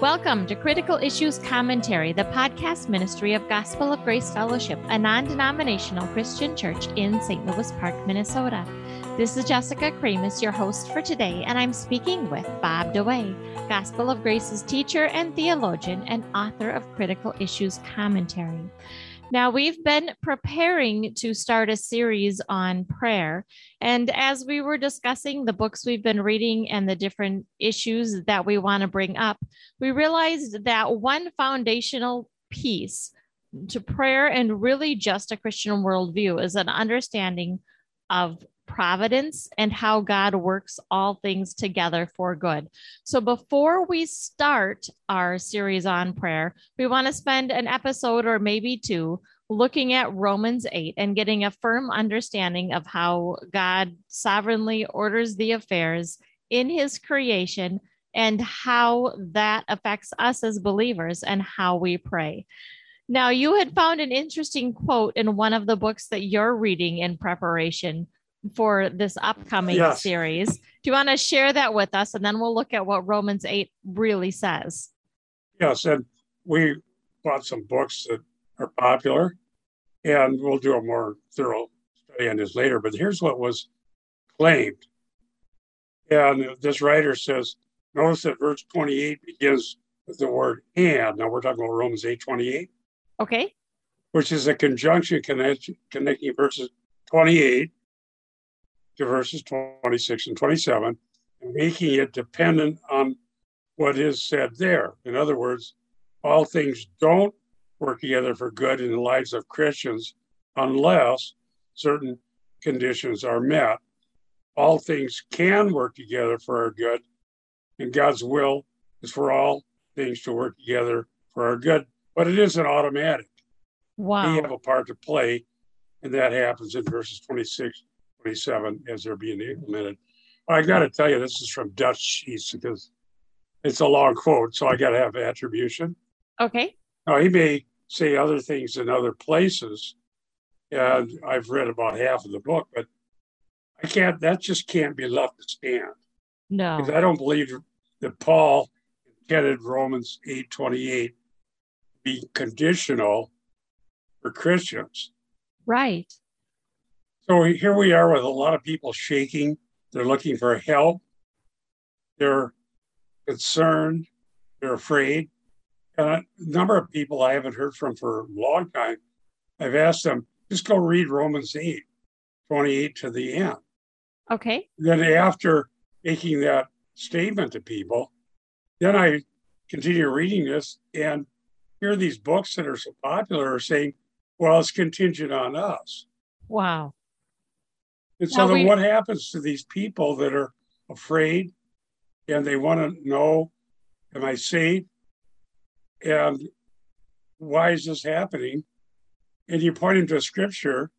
Welcome to Critical Issues Commentary, the podcast ministry of Gospel of Grace Fellowship, a non denominational Christian church in St. Louis Park, Minnesota. This is Jessica Kramasz, your host for today, and I'm speaking with Bob DeWaay, Gospel of Grace's teacher and theologian and author of Critical Issues Commentary. Now, we've been preparing to start a series on prayer. And as we were discussing the books we've been reading and the different issues that we want to bring up, we realized that one foundational piece to prayer and really just a Christian worldview is an understanding of providence and how God works all things together for good. So, before we start our series on prayer, we want to spend an episode or maybe two looking at Romans 8 and getting a firm understanding of how God sovereignly orders the affairs in his creation and how that affects us as believers and how we pray. Now, you had found an interesting quote in one of the books that you're reading in preparation for this upcoming yes. series. Do you want to share that with us? And then we'll look at what Romans 8 really says. Yes. And we bought some books that are popular, and we'll do a more thorough study on this later. But here's what was claimed. And this writer says, notice that verse 28 begins with the word and. Now we're talking about Romans 8 28. Okay. Which is a conjunction connecting verses 28 to verses 26 and 27 making it dependent on what is said there. In other words, all things don't work together for good in the lives of Christians unless certain conditions are met. All things can work together for our good, and God's will is for all things to work together for our good, but it isn't automatic. Wow. We have a part to play, and that happens in verses 26 27 as they're being implemented. I got to tell you, this is from Dutch Sheets because it's a long quote, so I got to have attribution. Okay. Now, he may say other things in other places, and I've read about half of the book, but I can't, that just can't be left to stand. No. Because I don't believe that Paul intended Romans 8 28 be conditional for Christians. Right. So here we are with a lot of people shaking. They're looking for help. They're concerned. They're afraid. And a number of people I haven't heard from for a long time, I've asked them, just go read Romans 8, 28 to the end. Okay. Then after making that statement to people, then I continue reading this and here these books that are so popular are saying, well, it's contingent on us. Wow. And so, then what happens to these people that are afraid and they want to know, am I safe? And why is this happening? And you point them to a scripture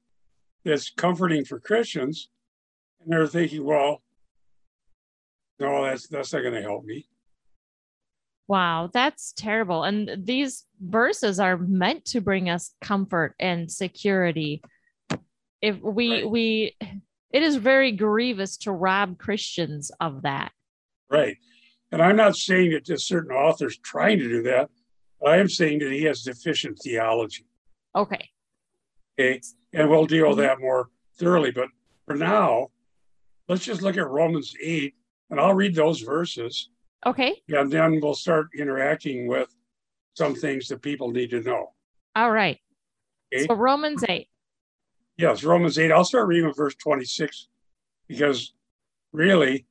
that's comforting for Christians, and they're thinking, well, no, that's that's not going to help me. Wow, that's terrible. And these verses are meant to bring us comfort and security. If we right. we it is very grievous to rob Christians of that. Right. And I'm not saying that just certain authors trying to do that. I am saying that he has deficient theology. Okay. Okay. And we'll deal with mm-hmm. that more thoroughly. But for now, let's just look at Romans 8 and I'll read those verses. Okay. And then we'll start interacting with some things that people need to know. All right. Okay. So Romans 8. Yes, Romans 8. I'll start reading verse 26 because really,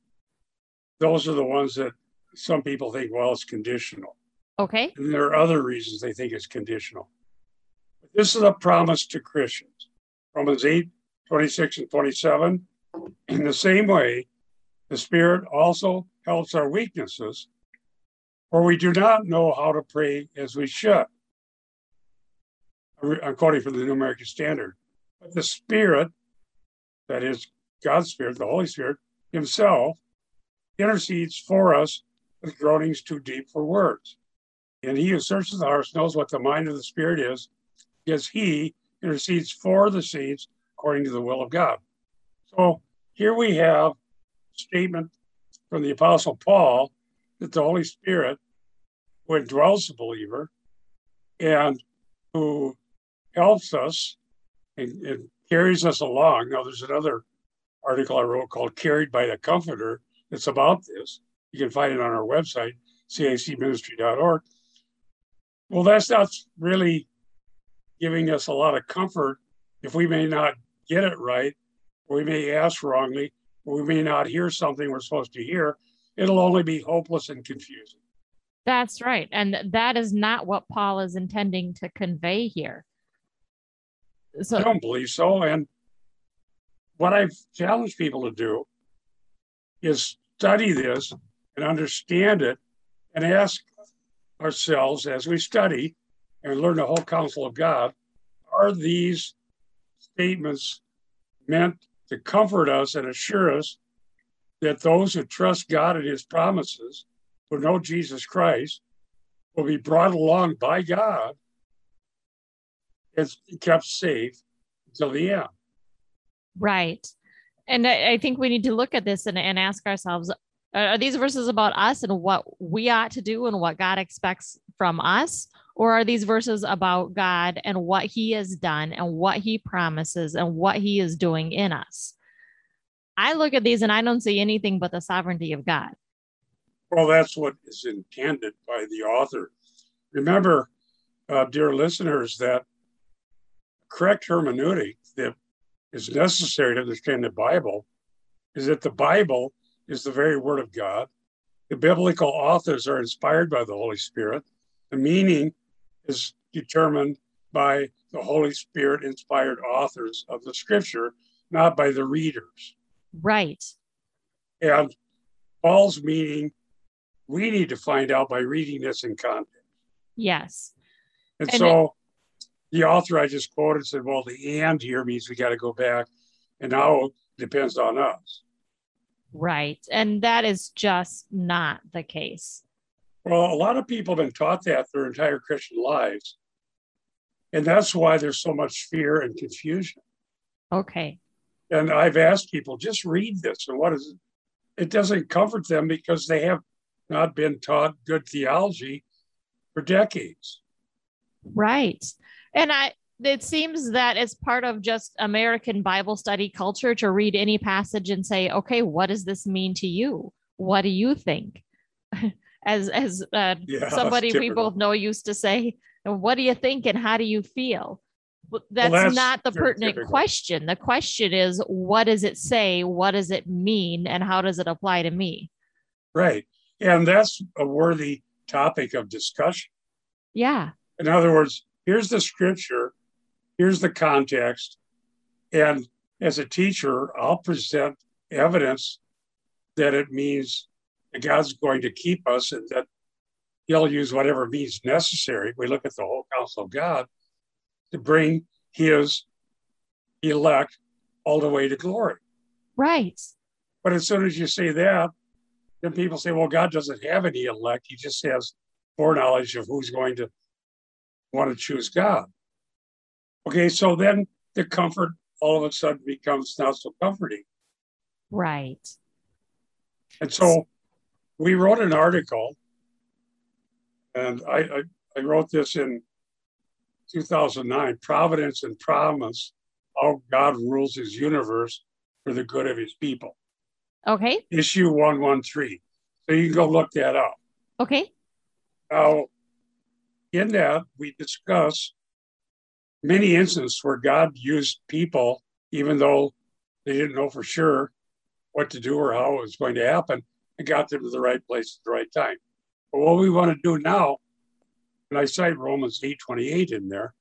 those are the ones that some people think, well, it's conditional. Okay. And there are other reasons they think it's conditional. But this is a promise to Christians. Romans 8, 26 and 27. In the same way, the Spirit also helps our weaknesses, for we do not know how to pray as we should. I'm quoting from the New American Standard. But the Spirit, that is God's Spirit, the Holy Spirit Himself, intercedes for us with groanings too deep for words. And he who searches the hearts knows what the mind of the Spirit is, because he intercedes for the saints according to the will of God. So here we have statement from the Apostle Paul that the Holy Spirit who indwells the believer and who helps us and, and carries us along. Now, there's another article I wrote called Carried by the Comforter that's about this. You can find it on our website, cicministry.org. Well, that's not really giving us a lot of comfort if we may not get it right, or we may ask wrongly, or we may not hear something we're supposed to hear. It'll only be hopeless and confusing. That's right. And that is not what Paul is intending to convey here. So I don't believe so. And what I've challenged people to do is study this and understand it and ask ourselves as we study and learn the whole counsel of God are these statements meant to comfort us and assure us that those who trust God and his promises, who know Jesus Christ, will be brought along by God and kept safe until the end. Right. And I, I think we need to look at this and, and ask ourselves are these verses about us and what we ought to do and what God expects from us? Or are these verses about God and what he has done and what he promises and what he is doing in us? I look at these and I don't see anything but the sovereignty of God. Well, that's what is intended by the author. Remember, uh, dear listeners, that correct hermeneutic that is necessary to understand the Bible is that the Bible is the very word of God. The biblical authors are inspired by the Holy Spirit. The meaning is determined by the Holy Spirit inspired authors of the scripture, not by the readers. Right. And Paul's meaning, we need to find out by reading this in context. Yes. And, and so the author I just quoted said, well, the and here means we got to go back. And now it depends on us. Right. And that is just not the case. Well, a lot of people have been taught that their entire Christian lives. And that's why there's so much fear and confusion. Okay. And I've asked people, just read this. And what is it? It doesn't comfort them because they have not been taught good theology for decades. Right. And I, it seems that it's part of just American Bible study culture to read any passage and say, okay, what does this mean to you? What do you think? as as uh, yeah, somebody we both know used to say, what do you think and how do you feel? That's, well, that's not the pertinent typical. question. The question is, what does it say? What does it mean? And how does it apply to me? Right. And that's a worthy topic of discussion. Yeah. In other words, here's the scripture here's the context. And as a teacher, I'll present evidence that it means that God's going to keep us and that he'll use whatever means necessary. We look at the whole counsel of God to bring his elect all the way to glory. Right. But as soon as you say that, then people say, well, God doesn't have any elect. He just has foreknowledge of who's going to want to choose God. Okay, so then the comfort all of a sudden becomes not so comforting. Right. And so we wrote an article, and I, I, I wrote this in 2009 Providence and Promise How God Rules His Universe for the Good of His People. Okay. Issue 113. So you can go look that up. Okay. Now, in that, we discuss many instances where God used people, even though they didn't know for sure what to do or how it was going to happen, and got them to the right place at the right time. But what we want to do now, and I cite Romans 8:28 in there,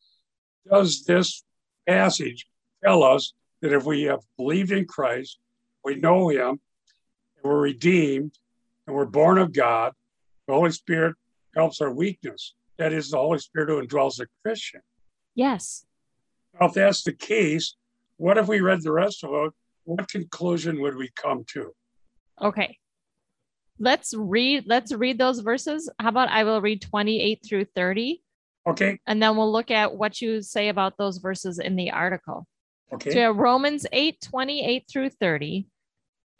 does this passage tell us that if we have believed in Christ, we know him, and we're redeemed, and we're born of God, the Holy Spirit helps our weakness. That is the Holy Spirit who indwells a Christian. Yes. Now, if that's the case, what if we read the rest of it? What conclusion would we come to? Okay. Let's read let's read those verses. How about I will read 28 through 30? Okay. And then we'll look at what you say about those verses in the article. Okay. So Romans 8, 28 through 30.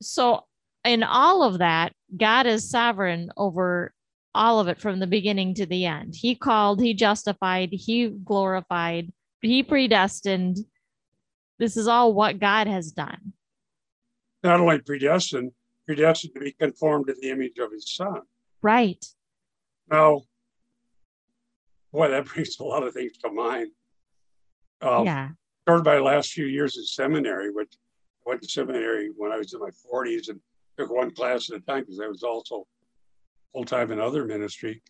so in all of that, God is sovereign over all of it from the beginning to the end. He called, he justified, he glorified, he predestined. This is all what God has done. not only predestined, predestined to be conformed to the image of his son. Right. Now, boy, that brings a lot of things to mind. Um, yeah. During my last few years in seminary, which went to seminary when I was in my 40s and took one class at a time because I was also full time in other ministry.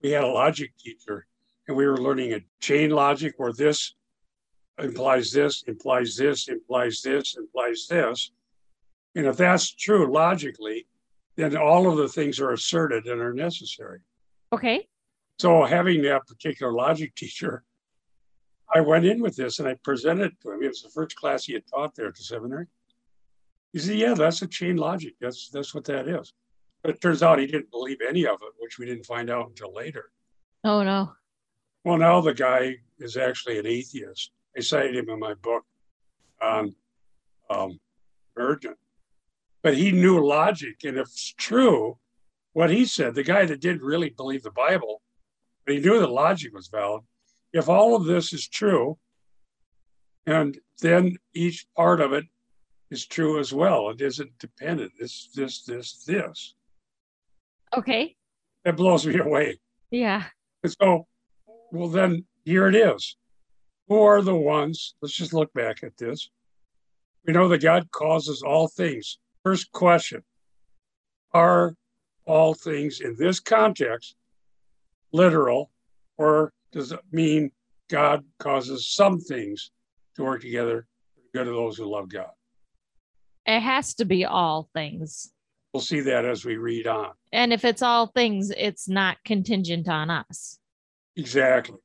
We had a logic teacher, and we were learning a chain logic where this implies this, implies this, implies this, implies this. And if that's true logically, then all of the things are asserted and are necessary. Okay. So having that particular logic teacher, I went in with this and I presented it to him. It was the first class he had taught there at the seminary. He said, "Yeah, that's a chain logic. That's that's what that is." But it turns out he didn't believe any of it, which we didn't find out until later. Oh no. Well, now the guy is actually an atheist. I cited him in my book on um, Virgin. But he knew logic, and if it's true, what he said, the guy that didn't really believe the Bible, but he knew the logic was valid. If all of this is true, and then each part of it is true as well, it isn't dependent. This, this, this, this. Okay. That blows me away. Yeah. And so, well, then here it is. Who are the ones? Let's just look back at this. We know that God causes all things. First question Are all things in this context literal, or does it mean God causes some things to work together for the good of those who love God? It has to be all things. We'll see that as we read on. And if it's all things, it's not contingent on us. Exactly.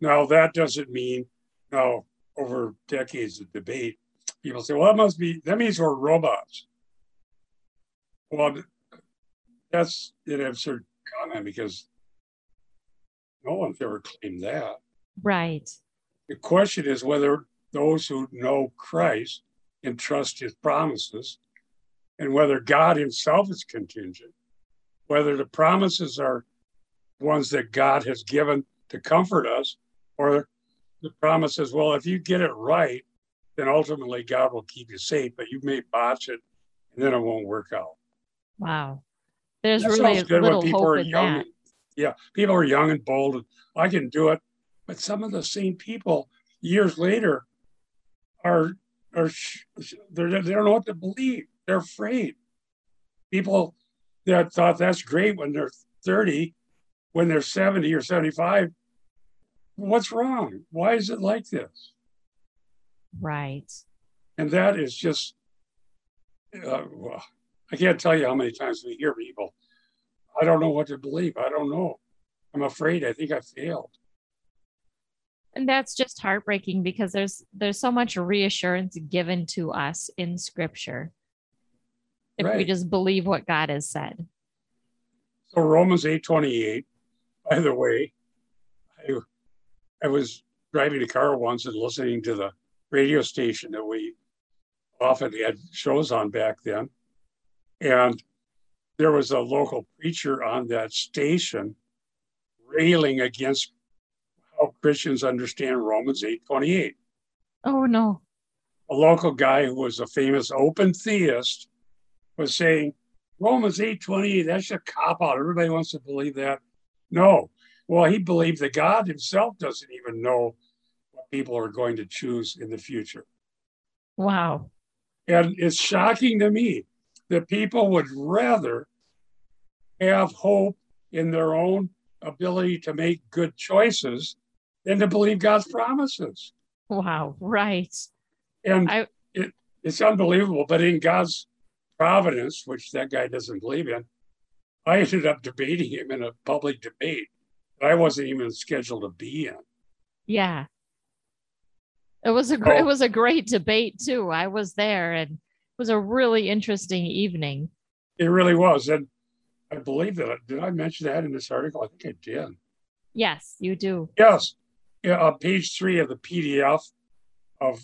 Now, that doesn't mean, now, over decades of debate, people say, well, that must be, that means we're robots. Well, that's an absurd comment because no one's ever claimed that. Right. The question is whether those who know Christ and trust his promises and whether God himself is contingent, whether the promises are ones that God has given to comfort us, or the promises, well, if you get it right, then ultimately God will keep you safe, but you may botch it and then it won't work out. Wow. There's That really sounds good little when people hope are in young. that. Yeah, people are young and bold, and I can do it. But some of the same people years later are are they're, they don't know what to believe. They're afraid. People that thought that's great when they're 30, when they're 70 or 75, what's wrong? Why is it like this? Right. And that is just, uh, well, I can't tell you how many times we hear people. I don't know what to believe. I don't know. I'm afraid. I think I failed. And that's just heartbreaking because there's there's so much reassurance given to us in scripture. If we just believe what God has said. So Romans 8:28. By the way, I, I was driving a car once and listening to the radio station that we often had shows on back then. And there was a local preacher on that station railing against how Christians understand Romans 8:28. Oh no. A local guy who was a famous open theist was saying Romans 8:28 that's a cop out. Everybody wants to believe that. No. Well, he believed that God himself doesn't even know what people are going to choose in the future. Wow. And it's shocking to me that people would rather have hope in their own ability to make good choices than to believe God's promises. Wow. Right. And I- it, it's unbelievable. But in God's providence, which that guy doesn't believe in, I ended up debating him in a public debate that I wasn't even scheduled to be in. Yeah. It was a gr- it oh. was a great debate too. I was there and it was a really interesting evening. It really was. And I believe that did I mention that in this article? I think I did. Yes, you do. Yes. Yeah, on page three of the PDF of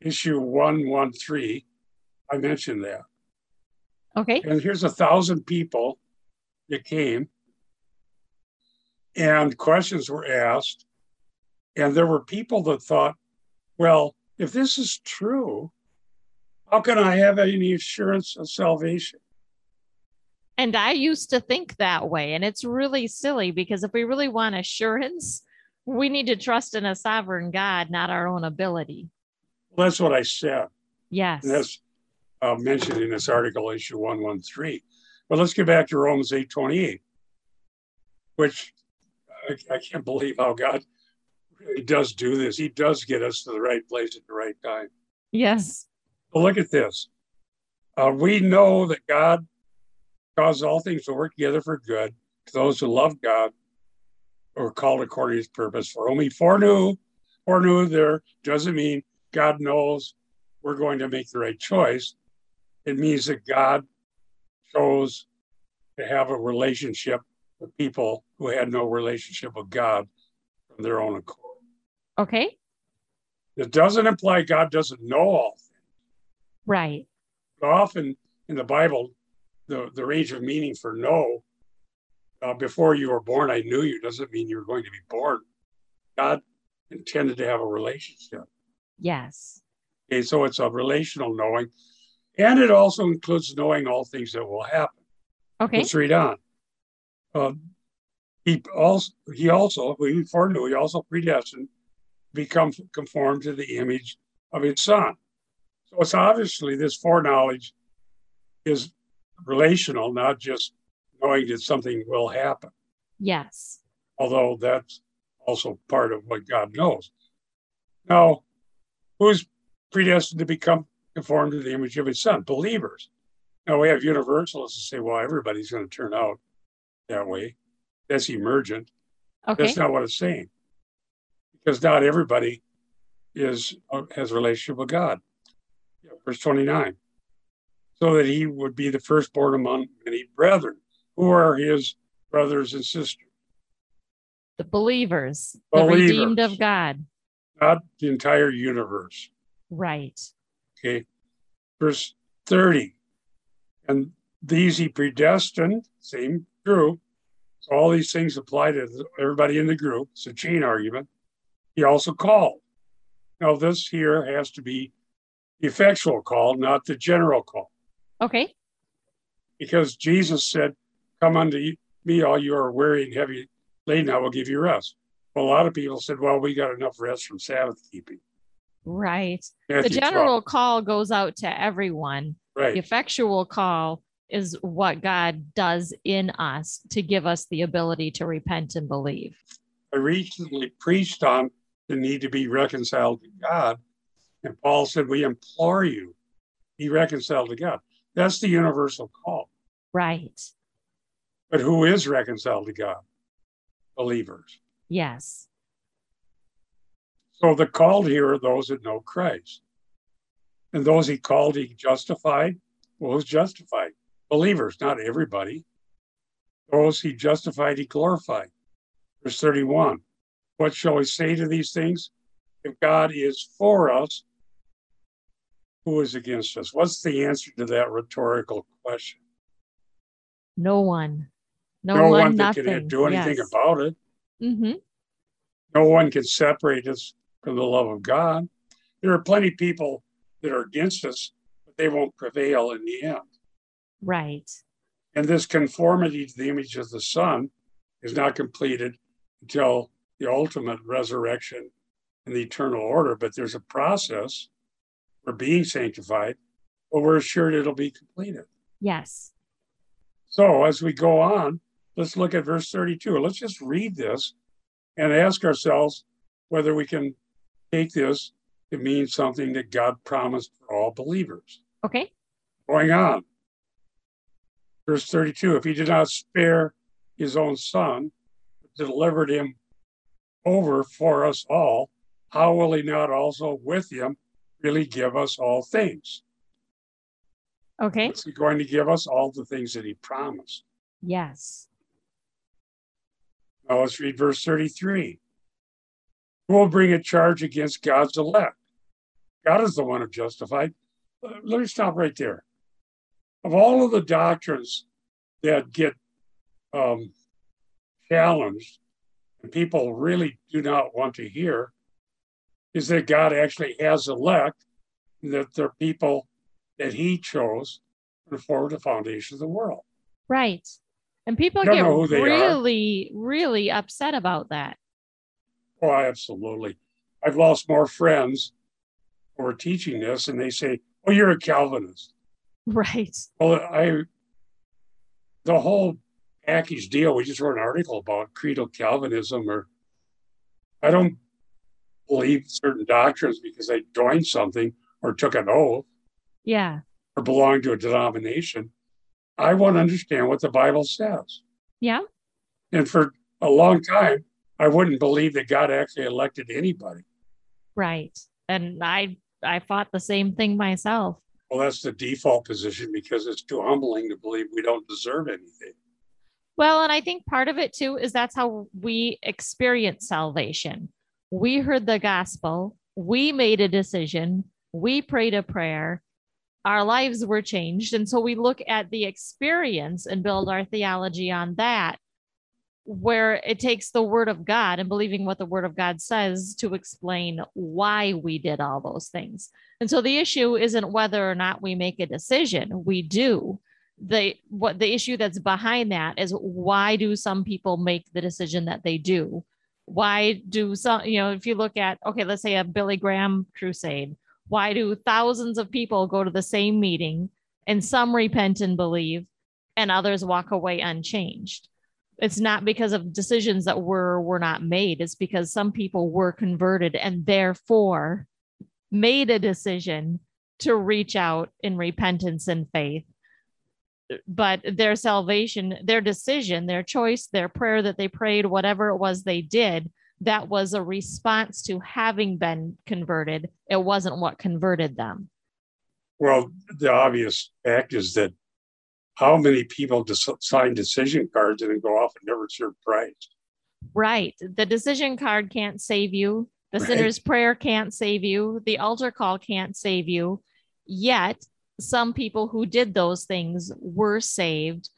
issue 113, I mentioned that. Okay. And here's a thousand people that came, and questions were asked. And there were people that thought, well, if this is true, how can I have any assurance of salvation? And I used to think that way. And it's really silly because if we really want assurance, we need to trust in a sovereign God, not our own ability. Well, that's what I said. Yes. And that's uh, mentioned in this article, issue 113. But let's get back to Romans 8 28, which I, I can't believe how God really does do this. He does get us to the right place at the right time. Yes. But look at this. Uh, we know that God causes all things to work together for good to those who love God or called according to his purpose. For only foreknew, foreknew there doesn't mean God knows we're going to make the right choice. It means that God chose to have a relationship with people who had no relationship with God from their own accord. Okay. It doesn't imply God doesn't know all things. Right. But often in the Bible, the, the range of meaning for no, uh, before you were born, I knew you, doesn't mean you were going to be born. God intended to have a relationship. Yes. Okay, so it's a relational knowing. And it also includes knowing all things that will happen. Okay. Let's read on. Um, he also he also we foreknew he also predestined become conformed to the image of his son. So it's obviously this foreknowledge is relational, not just knowing that something will happen. Yes. Although that's also part of what God knows. Now, who's predestined to become conformed to the image of his son? Believers. Now we have universalists who say, well, everybody's going to turn out that way. That's emergent. Okay. That's not what it's saying. Because not everybody is uh, has a relationship with God. Verse 29. So that he would be the firstborn among many brethren. Who are his brothers and sisters? the believers, the redeemed of God. Not the entire universe. Right. Okay. Verse 30. And these he predestined, same group. So all these things apply to everybody in the group. It's a chain argument. He also called. Now, this here has to be the effectual call, not the general call. Okay. Because Jesus said, Come unto me, all you are weary and heavy laden, I will give you rest. Well, a lot of people said, Well, we got enough rest from Sabbath keeping. Right. Matthew the 12. general call goes out to everyone. Right. The effectual call is what God does in us to give us the ability to repent and believe. I recently preached on the need to be reconciled to God. And Paul said, We implore you, be reconciled to God. That's the universal call. Right. But who is reconciled to God? Believers. Yes. So the called here are those that know Christ. And those he called, he justified. Well, who's justified? Believers, not everybody. Those he justified, he glorified. Verse 31. What shall we say to these things? If God is for us, who is against us? What's the answer to that rhetorical question? No one. No, No, one, one that nothing. can do anything yes. about it. hmm No one can separate us from the love of God. There are plenty of people that are against us, but they won't prevail in the end. Right. And this conformity to the image of the Son is not completed until the ultimate resurrection and the eternal order. But there's a process for being sanctified, but we're assured it'll be completed. Yes. So as we go on, let's look at verse 32. Let's just read this and ask ourselves whether we can take this to mean something that God promised for all believers. Okay. Going on. Verse 32 If he did not spare his own son, but delivered him over for us all, how will he not also with him really give us all things? Okay. Is he going to give us all the things that he promised? Yes. Now let's read verse 33. Who will bring a charge against God's elect? God is the one who justified. Let me stop right there. Of all of the doctrines that get um, challenged and people really do not want to hear, is that God actually has elect, that they're people that He chose before the foundation of the world. Right. And people get they are. really, really upset about that. Oh, absolutely. I've lost more friends who are teaching this, and they say, "Oh, you're a Calvinist." Right. Well, I the whole package deal. We just wrote an article about creedal Calvinism, or I don't believe certain doctrines because I joined something or took an oath Yeah. or belong to a denomination. I want to understand what the Bible says. Yeah. And for a long time, I wouldn't believe that God actually elected anybody. Right. And I I fought the same thing myself. Well, that's the default position because it's too humbling to believe we don't deserve anything. Well, and I think part of it too is that's how we experience salvation. We heard the gospel, we made a decision, we prayed a prayer, our lives were changed. And so we look at the experience and build our theology on that, where it takes the word of God and believing what the word of God says to explain why we did all those things. And so the issue isn't whether or not we make a decision, we do. The what the issue that's behind that is why do some people make the decision that they do why do some you know if you look at okay let's say a billy graham crusade why do thousands of people go to the same meeting and some repent and believe and others walk away unchanged? It's not because of decisions that were were not made. It's because some people were converted and therefore made a decision to reach out in repentance and faith but their salvation, their decision, their choice, their prayer that they prayed, whatever it was they did, that was a response to having been converted. It wasn't what converted them. Well, the obvious fact is that how many people sign decision cards and then go off and never serve Christ? Right. The decision card can't save you. The Right. sinner's prayer can't save you. The altar call can't save you. Yet, some people who did those things were saved,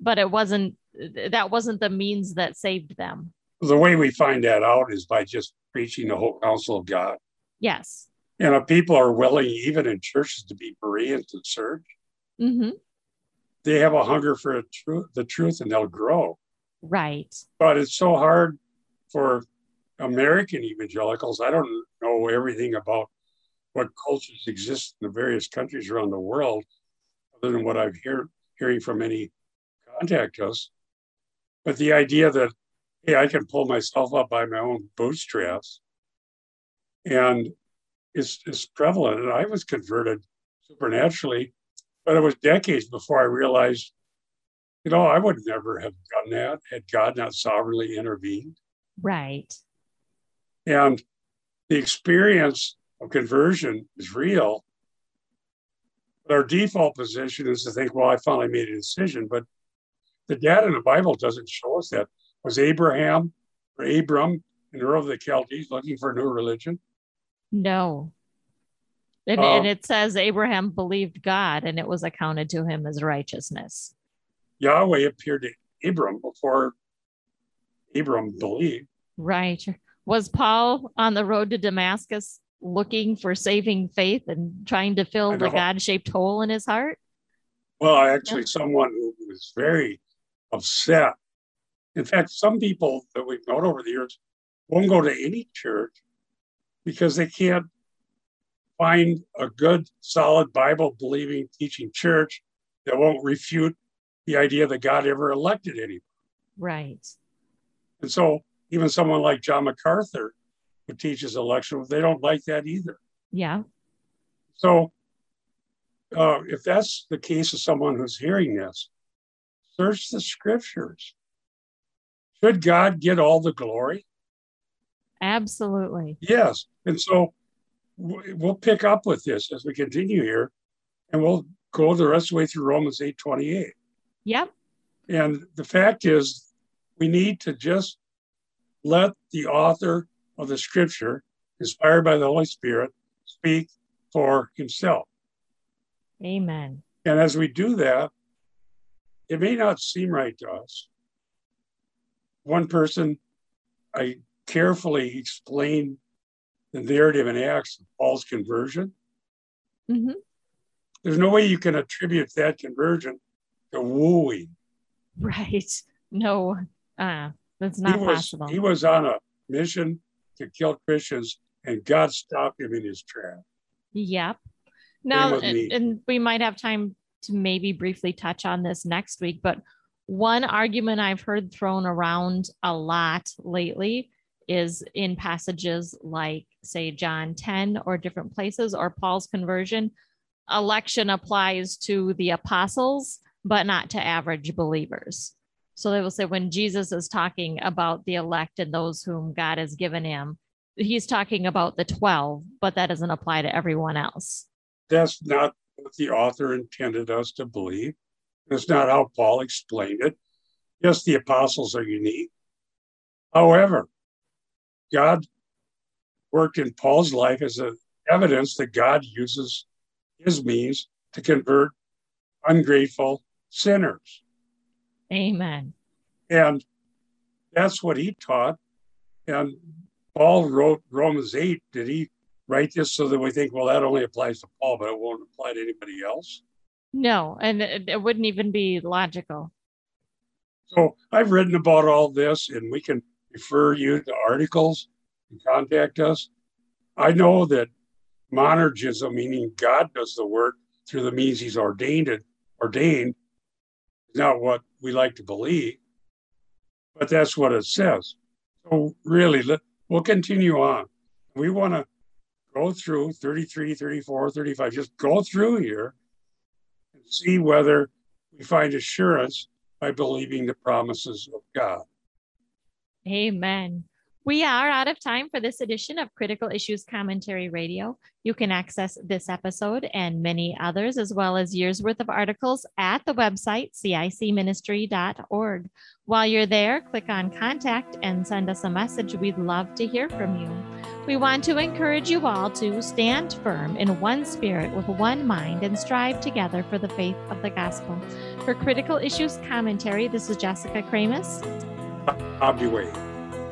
but it wasn't that wasn't the means that saved them. The way we find that out is by just preaching the whole counsel of God. Yes. You know, people are willing, even in churches, to be Bereans and search, hmm they have a hunger for a tru- the truth and they'll grow. Right. But it's so hard for American evangelicals. I don't know everything about what cultures exist in the various countries around the world, other than what I've hear, hearing from any contact us. But the idea that, hey, I can pull myself up by my own bootstraps and it's, it's prevalent. And I was converted supernaturally, but it was decades before I realized, you know, I would never have done that had God not sovereignly intervened. Right. And the experience of conversion is real. But our default position is to think, well, I finally made a decision. But the data in the Bible doesn't show us that. Was Abraham or Abram in Ur of the Chaldees looking for a new religion? No. And, and it says Abraham believed God and it was accounted to him as righteousness. Yahweh appeared to Abram before Abram believed. Right. Was Paul on the road to Damascus looking for saving faith and trying to fill the. God shaped hole in his heart? Well, actually, someone who was very upset. In fact, some people that we've known over the years won't go to any church because they can't find a good, solid Bible believing, teaching church that won't refute the idea that God ever elected anyone. Right. And so, even someone like John MacArthur, who teaches election, they don't like that either. Yeah. So, uh, if that's the case of someone who's hearing this, search the scriptures. Should God get all the glory? Absolutely. Yes. And so we'll pick up with this as we continue here, and we'll go the rest of the way through Romans 8 28. Yep. And the fact is, we need to just let the author of the scripture, inspired by the Holy Spirit, speak for himself. Amen. And as we do that, it may not seem right to us. One person, I carefully explained the narrative in Acts of Paul's conversion. Mm-hmm. There's no way you can attribute that conversion to wooing. Right. No, uh, that's not he was, possible. He was on a mission to kill Christians, and God stopped him in his tracks. Yep. Now, and, and we might have time to maybe briefly touch on this next week, but one argument I've heard thrown around a lot lately is in passages like, say, John 10 or different places or Paul's conversion. Election applies to the apostles, but not to average believers. So they will say when Jesus is talking about the elect and those whom God has given him, he's talking about the 12, but that doesn't apply to everyone else. That's not what the author intended us to believe. That's not how Paul explained it. Yes, the apostles are unique. However, God worked in Paul's life as a evidence that God uses his means to convert ungrateful sinners. Amen. And that's what he taught. And Paul wrote Romans 8. Did he write this so that we think, well, that only applies to Paul, but it won't apply to anybody else? No, and it, it wouldn't even be logical. So I've written about all this, and we can refer you to articles and contact us. I know that monergism, meaning God does the work through the means He's ordained it, ordained, not what we like to believe, but that's what it says. So really, let, we'll continue on. We want to go through 33, 34, 35, just go through here and see whether we find assurance by believing the promises of God. Amen. We are out of time for this edition of Critical Issues Commentary Radio. You can access this episode and many others, as well as years worth of articles at the website cicministry.org. While you're there, click on contact and send us a message. We'd love to hear from you. We want to encourage you all to stand firm in one spirit with one mind and strive together for the faith of the gospel. For Critical Issues Commentary, this is Jessica Kramasz. Waiting.